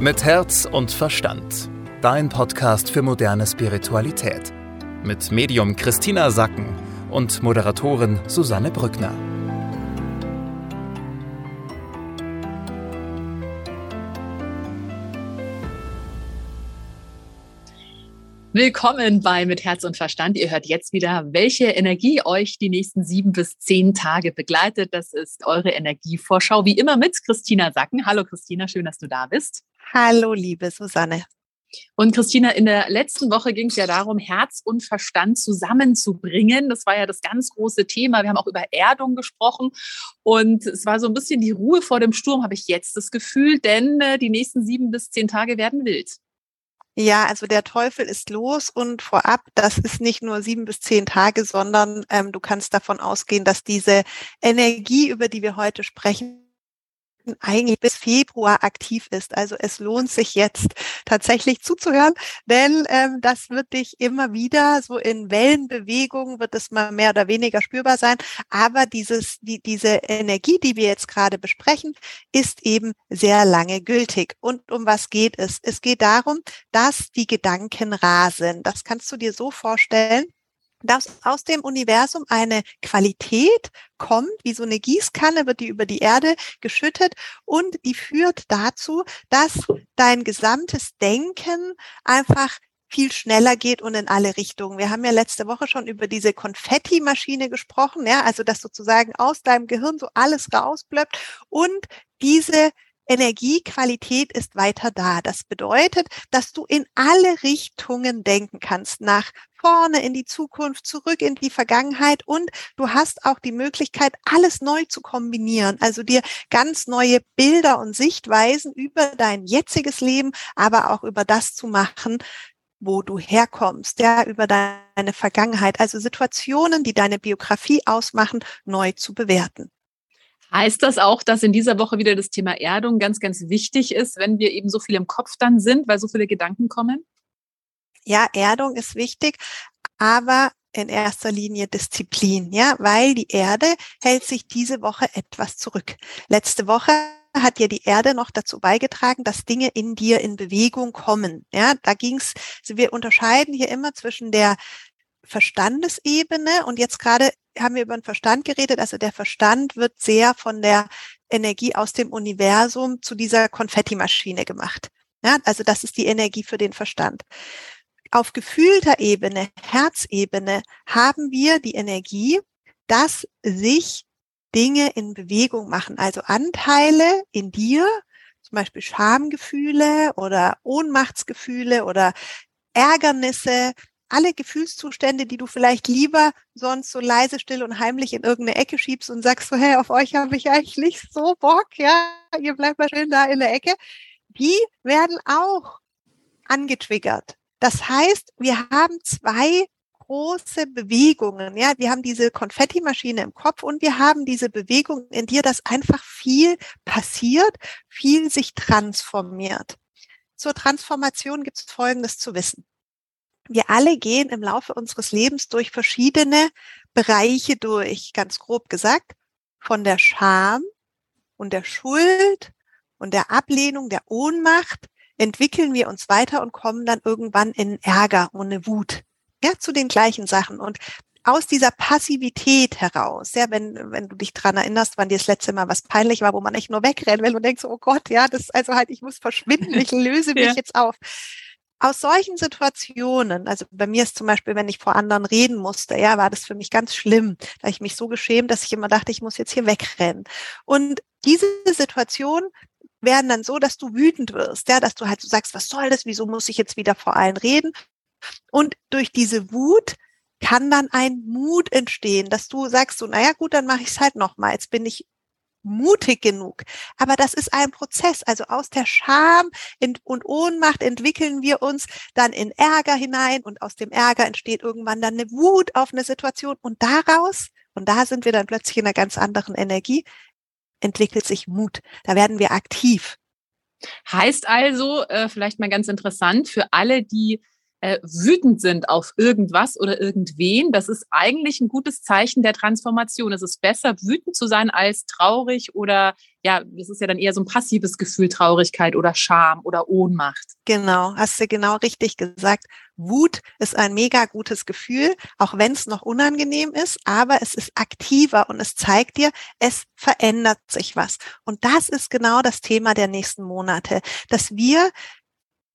Mit Herz und Verstand. Dein Podcast für moderne Spiritualität. Mit Medium Christina Sacken und Moderatorin Susanne Brückner. Willkommen bei Mit Herz und Verstand. Ihr hört jetzt wieder, welche Energie euch die nächsten sieben bis zehn Tage begleitet. Das ist eure Energievorschau, wie immer mit Christina Sacken. Hallo Christina, schön, dass du da bist. Hallo, liebe Susanne. Und Christina, in der letzten Woche ging es ja darum, Herz und Verstand zusammenzubringen. Das war ja das ganz große Thema. Wir haben auch über Erdung gesprochen und es war so ein bisschen die Ruhe vor dem Sturm, habe ich jetzt das Gefühl, denn äh, die nächsten sieben bis zehn Tage werden wild. Ja, also der Teufel ist los und vorab, das ist nicht nur sieben bis zehn Tage, sondern ähm, du kannst davon ausgehen, dass diese Energie, über die wir heute sprechen, eigentlich bis Februar aktiv ist. Also es lohnt sich jetzt tatsächlich zuzuhören, denn ähm, das wird dich immer wieder so in Wellenbewegungen wird es mal mehr oder weniger spürbar sein. Aber dieses, die, diese Energie, die wir jetzt gerade besprechen, ist eben sehr lange gültig. Und um was geht es? Es geht darum, dass die Gedanken rasen. Das kannst du dir so vorstellen dass aus dem Universum eine Qualität kommt, wie so eine Gießkanne wird die über die Erde geschüttet und die führt dazu, dass dein gesamtes Denken einfach viel schneller geht und in alle Richtungen. Wir haben ja letzte Woche schon über diese Konfetti-Maschine gesprochen, ja, also dass sozusagen aus deinem Gehirn so alles rausblöppt und diese Energiequalität ist weiter da. Das bedeutet, dass du in alle Richtungen denken kannst, nach vorne in die Zukunft, zurück in die Vergangenheit und du hast auch die Möglichkeit, alles neu zu kombinieren, also dir ganz neue Bilder und Sichtweisen über dein jetziges Leben, aber auch über das zu machen, wo du herkommst, ja, über deine Vergangenheit, also Situationen, die deine Biografie ausmachen, neu zu bewerten. Heißt das auch, dass in dieser Woche wieder das Thema Erdung ganz, ganz wichtig ist, wenn wir eben so viel im Kopf dann sind, weil so viele Gedanken kommen? Ja, Erdung ist wichtig, aber in erster Linie Disziplin, ja, weil die Erde hält sich diese Woche etwas zurück. Letzte Woche hat dir die Erde noch dazu beigetragen, dass Dinge in dir in Bewegung kommen. Ja, da ging's. Also wir unterscheiden hier immer zwischen der Verstandesebene und jetzt gerade haben wir über den Verstand geredet. Also der Verstand wird sehr von der Energie aus dem Universum zu dieser Konfettimaschine gemacht. Ja, also das ist die Energie für den Verstand. Auf gefühlter Ebene, Herzebene haben wir die Energie, dass sich Dinge in Bewegung machen, also Anteile in dir, zum Beispiel Schamgefühle oder Ohnmachtsgefühle oder Ärgernisse, alle Gefühlszustände, die du vielleicht lieber sonst so leise, still und heimlich in irgendeine Ecke schiebst und sagst so, hey, auf euch habe ich eigentlich nicht so Bock, ja, ihr bleibt mal schön da in der Ecke, die werden auch angetriggert. Das heißt, wir haben zwei große Bewegungen. Ja, wir haben diese Konfettimaschine im Kopf und wir haben diese Bewegung in dir, dass einfach viel passiert, viel sich transformiert. Zur Transformation gibt es Folgendes zu wissen wir alle gehen im Laufe unseres Lebens durch verschiedene Bereiche durch, ganz grob gesagt, von der Scham und der Schuld und der Ablehnung, der Ohnmacht entwickeln wir uns weiter und kommen dann irgendwann in Ärger und eine Wut. Ja, zu den gleichen Sachen. Und aus dieser Passivität heraus, ja, wenn, wenn du dich dran erinnerst, wann dir das letzte Mal was peinlich war, wo man echt nur wegrennen will und denkst, oh Gott, ja, das, also halt, ich muss verschwinden, ich löse mich ja. jetzt auf aus solchen Situationen, also bei mir ist zum Beispiel, wenn ich vor anderen reden musste, ja, war das für mich ganz schlimm. Da ich mich so geschämt, dass ich immer dachte, ich muss jetzt hier wegrennen. Und diese Situation werden dann so, dass du wütend wirst, ja, dass du halt so sagst, was soll das? Wieso muss ich jetzt wieder vor allen reden? Und durch diese Wut kann dann ein Mut entstehen, dass du sagst so, naja gut, dann mache ich es halt nochmal. Jetzt bin ich mutig genug. Aber das ist ein Prozess. Also aus der Scham und Ohnmacht entwickeln wir uns dann in Ärger hinein und aus dem Ärger entsteht irgendwann dann eine Wut auf eine Situation und daraus, und da sind wir dann plötzlich in einer ganz anderen Energie, entwickelt sich Mut. Da werden wir aktiv. Heißt also, äh, vielleicht mal ganz interessant, für alle, die äh, wütend sind auf irgendwas oder irgendwen, das ist eigentlich ein gutes Zeichen der Transformation. Es ist besser, wütend zu sein, als traurig oder ja, das ist ja dann eher so ein passives Gefühl, Traurigkeit oder Scham oder Ohnmacht. Genau, hast du genau richtig gesagt. Wut ist ein mega gutes Gefühl, auch wenn es noch unangenehm ist, aber es ist aktiver und es zeigt dir, es verändert sich was. Und das ist genau das Thema der nächsten Monate, dass wir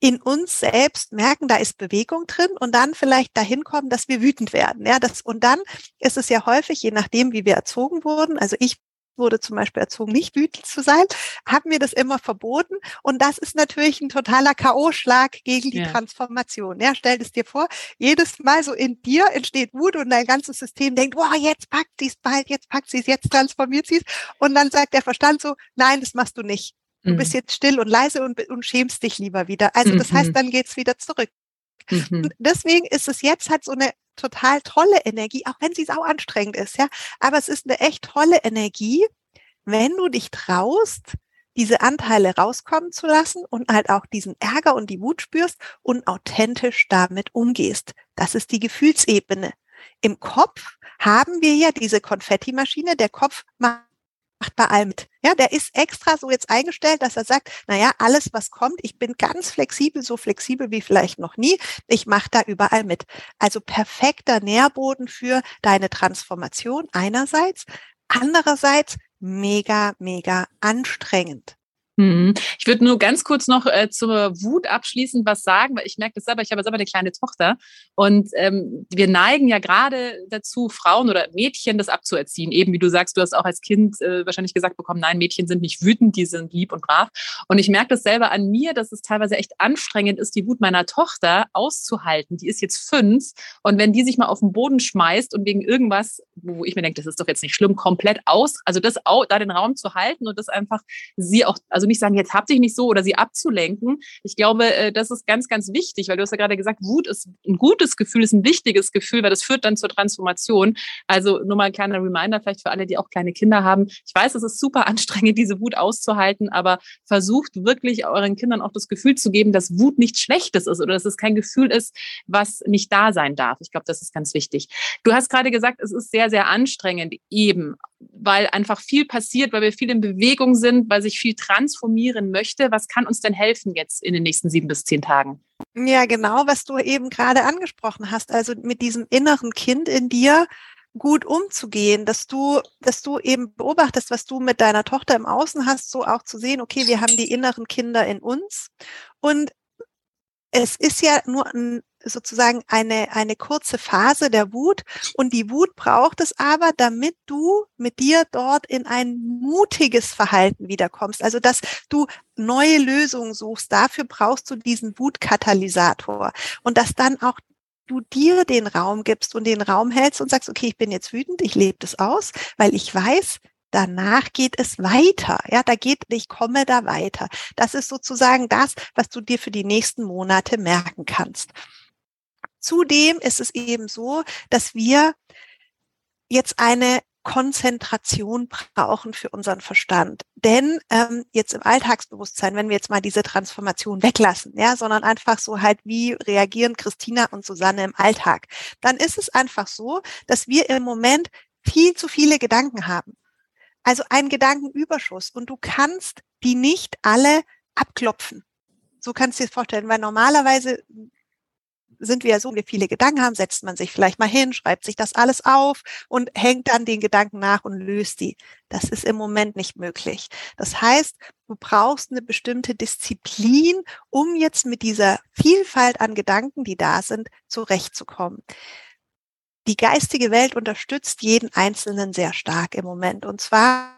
in uns selbst merken, da ist Bewegung drin und dann vielleicht dahin kommen, dass wir wütend werden. Ja, das, und dann ist es ja häufig, je nachdem, wie wir erzogen wurden. Also ich wurde zum Beispiel erzogen, nicht wütend zu sein, haben mir das immer verboten. Und das ist natürlich ein totaler K.O.-Schlag gegen die ja. Transformation. Ja, stell es dir vor, jedes Mal so in dir entsteht Wut und dein ganzes System denkt, wow, jetzt packt sie es bald, jetzt packt sie es, jetzt transformiert sie es. Und dann sagt der Verstand so, nein, das machst du nicht. Du mhm. bist jetzt still und leise und, und schämst dich lieber wieder. Also das mhm. heißt, dann geht's wieder zurück. Mhm. deswegen ist es jetzt halt so eine total tolle Energie, auch wenn sie sau anstrengend ist, ja. Aber es ist eine echt tolle Energie, wenn du dich traust, diese Anteile rauskommen zu lassen und halt auch diesen Ärger und die Wut spürst und authentisch damit umgehst. Das ist die Gefühlsebene. Im Kopf haben wir ja diese Konfettimaschine. Der Kopf macht macht bei allem mit. Ja, der ist extra so jetzt eingestellt, dass er sagt, naja, alles, was kommt, ich bin ganz flexibel, so flexibel wie vielleicht noch nie. Ich mache da überall mit. Also perfekter Nährboden für deine Transformation einerseits. Andererseits mega, mega anstrengend. Mhm. Ich würde nur ganz kurz noch äh, zur Wut abschließend was sagen, weil ich merke das selber, ich habe selber eine kleine Tochter und ähm, wir neigen ja gerade dazu, Frauen oder Mädchen das abzuerziehen. Eben wie du sagst, du hast auch als Kind äh, wahrscheinlich gesagt bekommen, nein, Mädchen sind nicht wütend, die sind lieb und brav. Und ich merke das selber an mir, dass es teilweise echt anstrengend ist, die Wut meiner Tochter auszuhalten. Die ist jetzt fünf und wenn die sich mal auf den Boden schmeißt und wegen irgendwas, wo ich mir denke, das ist doch jetzt nicht schlimm, komplett aus, also das da den Raum zu halten und das einfach sie auch, also also nicht sagen, jetzt habt dich nicht so oder sie abzulenken. Ich glaube, äh, das ist ganz, ganz wichtig, weil du hast ja gerade gesagt, Wut ist ein gutes Gefühl, ist ein wichtiges Gefühl, weil das führt dann zur Transformation. Also nur mal ein kleiner Reminder vielleicht für alle, die auch kleine Kinder haben. Ich weiß, es ist super anstrengend, diese Wut auszuhalten, aber versucht wirklich euren Kindern auch das Gefühl zu geben, dass Wut nichts Schlechtes ist oder dass es kein Gefühl ist, was nicht da sein darf. Ich glaube, das ist ganz wichtig. Du hast gerade gesagt, es ist sehr, sehr anstrengend eben, weil einfach viel passiert, weil wir viel in Bewegung sind, weil sich viel trans transformieren möchte, was kann uns denn helfen jetzt in den nächsten sieben bis zehn Tagen? Ja, genau, was du eben gerade angesprochen hast. Also mit diesem inneren Kind in dir gut umzugehen, dass du, dass du eben beobachtest, was du mit deiner Tochter im Außen hast, so auch zu sehen, okay, wir haben die inneren Kinder in uns und es ist ja nur ein sozusagen eine, eine kurze Phase der Wut und die Wut braucht es aber, damit du mit dir dort in ein mutiges Verhalten wiederkommst. Also, dass du neue Lösungen suchst. Dafür brauchst du diesen Wutkatalysator und dass dann auch du dir den Raum gibst und den Raum hältst und sagst, okay, ich bin jetzt wütend, ich lebe das aus, weil ich weiß, danach geht es weiter. Ja, da geht, ich komme da weiter. Das ist sozusagen das, was du dir für die nächsten Monate merken kannst. Zudem ist es eben so, dass wir jetzt eine Konzentration brauchen für unseren Verstand. Denn ähm, jetzt im Alltagsbewusstsein, wenn wir jetzt mal diese Transformation weglassen, ja, sondern einfach so halt, wie reagieren Christina und Susanne im Alltag, dann ist es einfach so, dass wir im Moment viel zu viele Gedanken haben. Also ein Gedankenüberschuss und du kannst die nicht alle abklopfen. So kannst du dir vorstellen, weil normalerweise sind wir ja so, wir viele Gedanken haben, setzt man sich vielleicht mal hin, schreibt sich das alles auf und hängt dann den Gedanken nach und löst die. Das ist im Moment nicht möglich. Das heißt, du brauchst eine bestimmte Disziplin, um jetzt mit dieser Vielfalt an Gedanken, die da sind, zurechtzukommen. Die geistige Welt unterstützt jeden Einzelnen sehr stark im Moment. Und zwar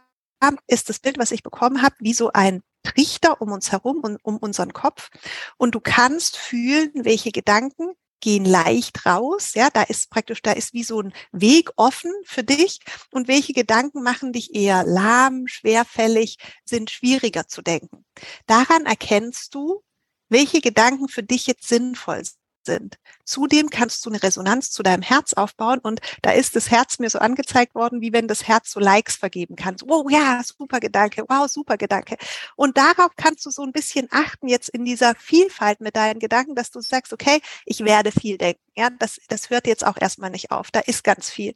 ist das Bild, was ich bekommen habe, wie so ein Trichter um uns herum und um unseren Kopf. Und du kannst fühlen, welche Gedanken gehen leicht raus. Ja, da ist praktisch, da ist wie so ein Weg offen für dich. Und welche Gedanken machen dich eher lahm, schwerfällig, sind schwieriger zu denken. Daran erkennst du, welche Gedanken für dich jetzt sinnvoll sind. Zudem kannst du eine Resonanz zu deinem Herz aufbauen und da ist das Herz mir so angezeigt worden, wie wenn das Herz so Likes vergeben kann. Oh ja, super Gedanke, wow, super Gedanke. Und darauf kannst du so ein bisschen achten jetzt in dieser Vielfalt mit deinen Gedanken, dass du sagst, okay, ich werde viel denken. Ja, das, das hört jetzt auch erstmal nicht auf. Da ist ganz viel.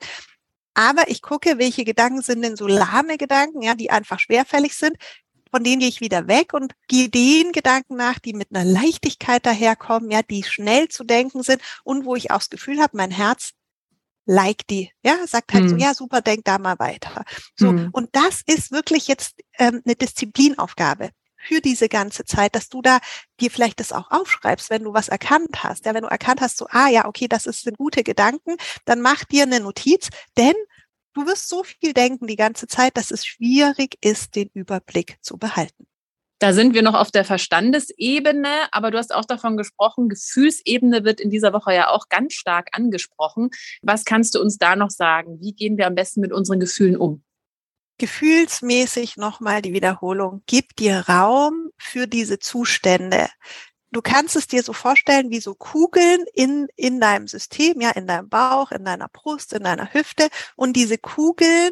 Aber ich gucke, welche Gedanken sind denn so lahme Gedanken, ja, die einfach schwerfällig sind von denen gehe ich wieder weg und gehe den Gedanken nach, die mit einer Leichtigkeit daherkommen, ja, die schnell zu denken sind und wo ich auch das Gefühl habe, mein Herz like die, ja, sagt halt hm. so, ja, super, denk da mal weiter. So, hm. und das ist wirklich jetzt ähm, eine Disziplinaufgabe für diese ganze Zeit, dass du da dir vielleicht das auch aufschreibst, wenn du was erkannt hast. Ja, wenn du erkannt hast, so, ah ja, okay, das ist ein gute Gedanken, dann mach dir eine Notiz, denn Du wirst so viel denken die ganze Zeit, dass es schwierig ist, den Überblick zu behalten. Da sind wir noch auf der Verstandesebene, aber du hast auch davon gesprochen, Gefühlsebene wird in dieser Woche ja auch ganz stark angesprochen. Was kannst du uns da noch sagen? Wie gehen wir am besten mit unseren Gefühlen um? Gefühlsmäßig nochmal die Wiederholung. Gib dir Raum für diese Zustände du kannst es dir so vorstellen wie so Kugeln in, in deinem System, ja, in deinem Bauch, in deiner Brust, in deiner Hüfte. Und diese Kugeln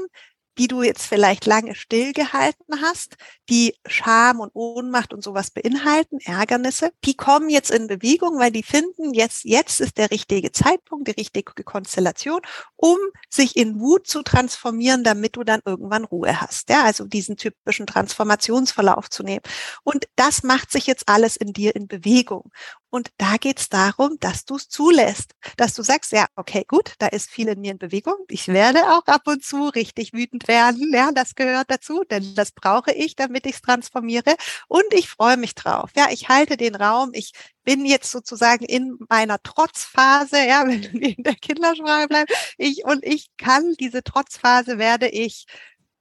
die du jetzt vielleicht lange stillgehalten hast, die Scham und Ohnmacht und sowas beinhalten, Ärgernisse, die kommen jetzt in Bewegung, weil die finden, jetzt, jetzt ist der richtige Zeitpunkt, die richtige Konstellation, um sich in Wut zu transformieren, damit du dann irgendwann Ruhe hast. Ja, also diesen typischen Transformationsverlauf zu nehmen. Und das macht sich jetzt alles in dir in Bewegung. Und da geht es darum, dass du es zulässt, dass du sagst, ja, okay, gut, da ist viel in mir in Bewegung. Ich werde auch ab und zu richtig wütend werden. Ja, das gehört dazu, denn das brauche ich, damit ich es transformiere. Und ich freue mich drauf. Ja, ich halte den Raum. Ich bin jetzt sozusagen in meiner Trotzphase, ja, wenn wir in der Kindersprache bleiben. Ich, und ich kann diese Trotzphase werde ich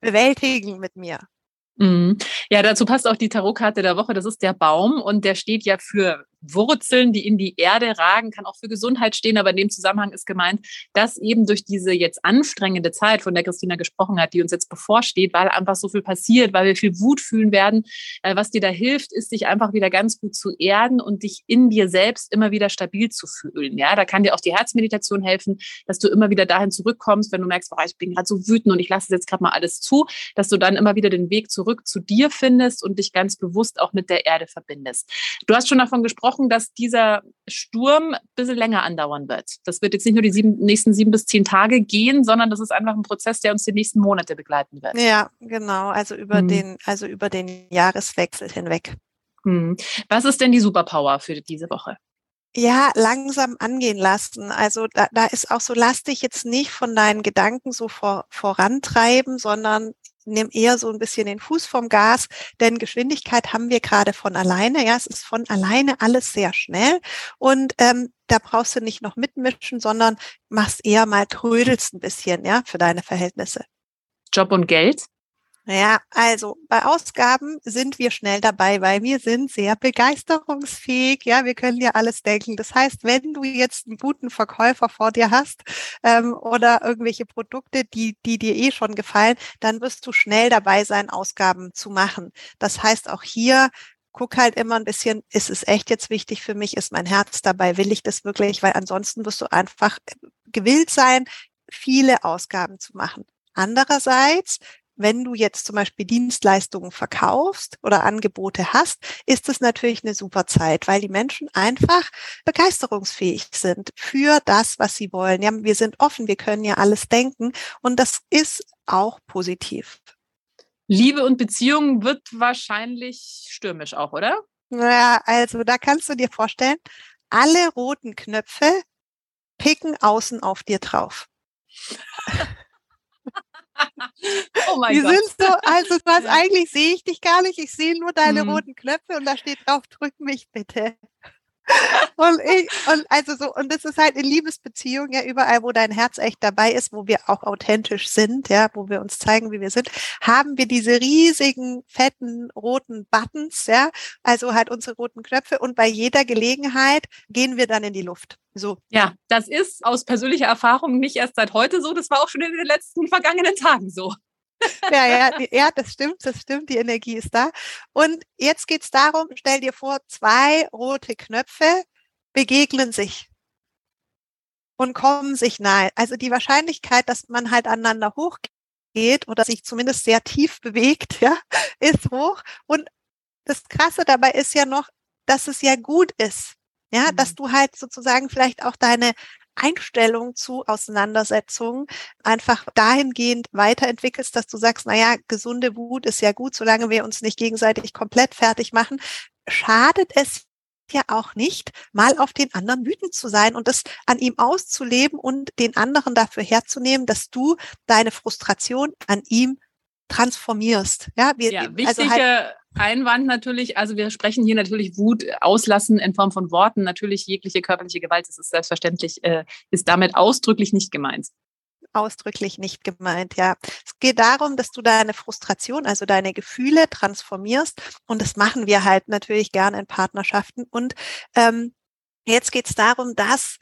bewältigen mit mir. Mhm. Ja, dazu passt auch die Tarotkarte der Woche. Das ist der Baum und der steht ja für Wurzeln, die in die Erde ragen, kann auch für Gesundheit stehen. Aber in dem Zusammenhang ist gemeint, dass eben durch diese jetzt anstrengende Zeit, von der Christina gesprochen hat, die uns jetzt bevorsteht, weil einfach so viel passiert, weil wir viel Wut fühlen werden, äh, was dir da hilft, ist, dich einfach wieder ganz gut zu erden und dich in dir selbst immer wieder stabil zu fühlen. Ja, da kann dir auch die Herzmeditation helfen, dass du immer wieder dahin zurückkommst, wenn du merkst, boah, ich bin gerade so wütend und ich lasse jetzt gerade mal alles zu, dass du dann immer wieder den Weg zurück zu dir findest und dich ganz bewusst auch mit der Erde verbindest. Du hast schon davon gesprochen, gesprochen, dass dieser Sturm ein bisschen länger andauern wird. Das wird jetzt nicht nur die sieben, nächsten sieben bis zehn Tage gehen, sondern das ist einfach ein Prozess, der uns die nächsten Monate begleiten wird. Ja, genau. Also über hm. den, also über den Jahreswechsel hinweg. Hm. Was ist denn die Superpower für diese Woche? ja, langsam angehen lassen. Also da, da ist auch so, lass dich jetzt nicht von deinen Gedanken so vor, vorantreiben, sondern nimm eher so ein bisschen den Fuß vom Gas, denn Geschwindigkeit haben wir gerade von alleine. Ja, es ist von alleine alles sehr schnell und ähm, da brauchst du nicht noch mitmischen, sondern machst eher mal trödelst ein bisschen, ja, für deine Verhältnisse. Job und Geld? Ja, also bei Ausgaben sind wir schnell dabei, weil wir sind sehr begeisterungsfähig. Ja, wir können dir alles denken. Das heißt, wenn du jetzt einen guten Verkäufer vor dir hast ähm, oder irgendwelche Produkte, die, die dir eh schon gefallen, dann wirst du schnell dabei sein, Ausgaben zu machen. Das heißt, auch hier guck halt immer ein bisschen, ist es echt jetzt wichtig für mich? Ist mein Herz dabei? Will ich das wirklich? Weil ansonsten wirst du einfach gewillt sein, viele Ausgaben zu machen. Andererseits wenn du jetzt zum Beispiel Dienstleistungen verkaufst oder Angebote hast, ist es natürlich eine super Zeit, weil die Menschen einfach begeisterungsfähig sind für das, was sie wollen. Ja, wir sind offen, wir können ja alles denken und das ist auch positiv. Liebe und Beziehung wird wahrscheinlich stürmisch auch, oder? Ja, also da kannst du dir vorstellen, alle roten Knöpfe picken außen auf dir drauf. oh mein die Gott. sind so, also was eigentlich sehe ich dich gar nicht, ich sehe nur deine mhm. roten Knöpfe und da steht drauf, drück mich bitte. Und ich, und also so, und das ist halt in Liebesbeziehungen ja überall, wo dein Herz echt dabei ist, wo wir auch authentisch sind, ja, wo wir uns zeigen, wie wir sind, haben wir diese riesigen, fetten, roten Buttons, ja, also halt unsere roten Knöpfe und bei jeder Gelegenheit gehen wir dann in die Luft. So. Ja, das ist aus persönlicher Erfahrung nicht erst seit heute so, das war auch schon in den letzten vergangenen Tagen so. ja, ja, ja, das stimmt, das stimmt, die Energie ist da. Und jetzt geht's darum, stell dir vor, zwei rote Knöpfe begegnen sich und kommen sich nahe. Also die Wahrscheinlichkeit, dass man halt aneinander hochgeht oder sich zumindest sehr tief bewegt, ja, ist hoch. Und das Krasse dabei ist ja noch, dass es ja gut ist. Ja, mhm. dass du halt sozusagen vielleicht auch deine Einstellung zu Auseinandersetzungen einfach dahingehend weiterentwickelst, dass du sagst, na ja, gesunde Wut ist ja gut, solange wir uns nicht gegenseitig komplett fertig machen, schadet es ja auch nicht, mal auf den anderen wütend zu sein und das an ihm auszuleben und den anderen dafür herzunehmen, dass du deine Frustration an ihm transformierst. Ja, wir, ja wichtige also halt, Einwand natürlich, also wir sprechen hier natürlich Wut auslassen in Form von Worten. Natürlich jegliche körperliche Gewalt, das ist selbstverständlich, äh, ist damit ausdrücklich nicht gemeint ausdrücklich nicht gemeint, ja. Es geht darum, dass du deine Frustration, also deine Gefühle transformierst und das machen wir halt natürlich gerne in Partnerschaften und ähm, jetzt geht es darum, dass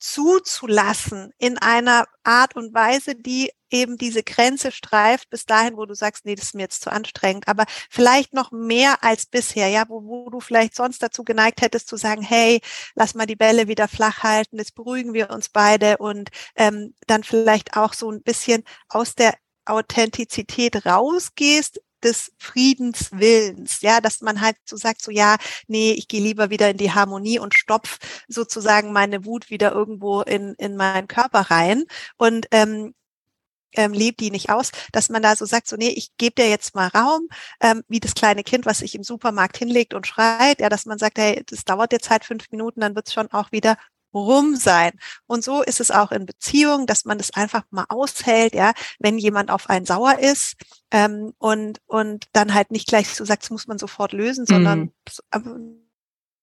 zuzulassen in einer Art und Weise, die eben diese Grenze streift bis dahin, wo du sagst, nee, das ist mir jetzt zu anstrengend, aber vielleicht noch mehr als bisher, ja, wo, wo du vielleicht sonst dazu geneigt hättest zu sagen, hey, lass mal die Bälle wieder flach halten, jetzt beruhigen wir uns beide und ähm, dann vielleicht auch so ein bisschen aus der Authentizität rausgehst, des Friedenswillens, ja, dass man halt so sagt, so ja, nee, ich gehe lieber wieder in die Harmonie und stopf sozusagen meine Wut wieder irgendwo in, in meinen Körper rein und ähm, ähm, lebt die nicht aus, dass man da so sagt, so nee, ich gebe dir jetzt mal Raum, ähm, wie das kleine Kind, was sich im Supermarkt hinlegt und schreit, ja, dass man sagt, hey, das dauert jetzt halt fünf Minuten, dann wird es schon auch wieder rum sein. Und so ist es auch in Beziehungen, dass man das einfach mal aushält, ja, wenn jemand auf einen sauer ist ähm, und und dann halt nicht gleich so sagt, das muss man sofort lösen, sondern mhm.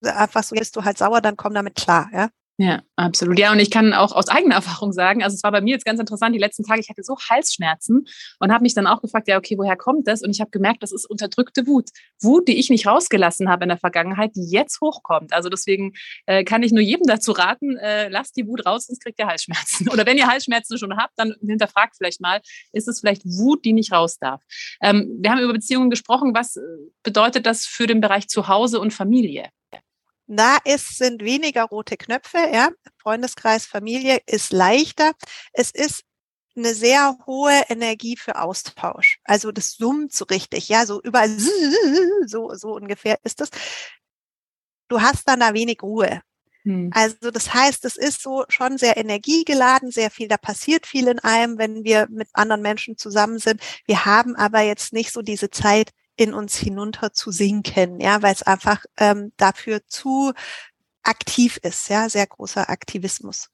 einfach so, bist du halt sauer, dann komm damit klar, ja. Ja, absolut. Ja, und ich kann auch aus eigener Erfahrung sagen, also es war bei mir jetzt ganz interessant, die letzten Tage, ich hatte so Halsschmerzen und habe mich dann auch gefragt, ja, okay, woher kommt das? Und ich habe gemerkt, das ist unterdrückte Wut. Wut, die ich nicht rausgelassen habe in der Vergangenheit, die jetzt hochkommt. Also deswegen äh, kann ich nur jedem dazu raten, äh, lasst die Wut raus, sonst kriegt ihr Halsschmerzen. Oder wenn ihr Halsschmerzen schon habt, dann hinterfragt vielleicht mal, ist es vielleicht Wut, die nicht raus darf? Ähm, wir haben über Beziehungen gesprochen. Was äh, bedeutet das für den Bereich Zuhause und Familie? Da ist, sind weniger rote Knöpfe, ja. Freundeskreis, Familie ist leichter. Es ist eine sehr hohe Energie für Austausch. Also das summt so richtig, ja, so überall so, so ungefähr ist das. Du hast dann da wenig Ruhe. Hm. Also das heißt, es ist so schon sehr energiegeladen, sehr viel, da passiert viel in einem, wenn wir mit anderen Menschen zusammen sind. Wir haben aber jetzt nicht so diese Zeit, in uns hinunter zu sinken, ja, weil es einfach ähm, dafür zu aktiv ist, ja, sehr großer Aktivismus.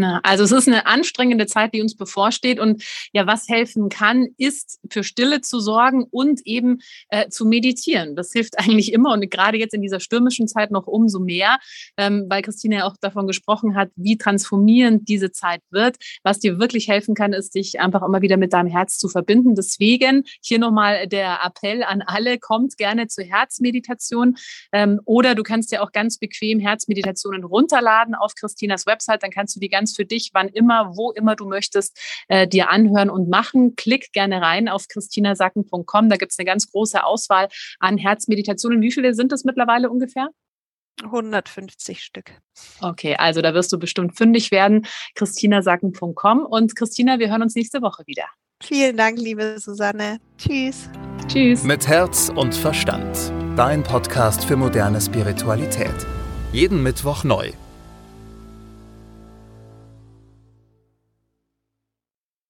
Na, also es ist eine anstrengende Zeit, die uns bevorsteht. Und ja, was helfen kann, ist für Stille zu sorgen und eben äh, zu meditieren. Das hilft eigentlich immer und gerade jetzt in dieser stürmischen Zeit noch umso mehr, ähm, weil Christine ja auch davon gesprochen hat, wie transformierend diese Zeit wird. Was dir wirklich helfen kann, ist, dich einfach immer wieder mit deinem Herz zu verbinden. Deswegen hier nochmal der Appell an alle, kommt gerne zur Herzmeditation ähm, oder du kannst ja auch ganz bequem Herzmeditationen runterladen auf Christinas Website. Dann kannst du die ganz kannst für dich, wann immer, wo immer du möchtest, äh, dir anhören und machen. Klick gerne rein auf christinasacken.com. Da gibt es eine ganz große Auswahl an Herzmeditationen. Wie viele sind es mittlerweile ungefähr? 150 Stück. Okay, also da wirst du bestimmt fündig werden. christinasacken.com. Und Christina, wir hören uns nächste Woche wieder. Vielen Dank, liebe Susanne. Tschüss. Tschüss. Mit Herz und Verstand. Dein Podcast für moderne Spiritualität. Jeden Mittwoch neu.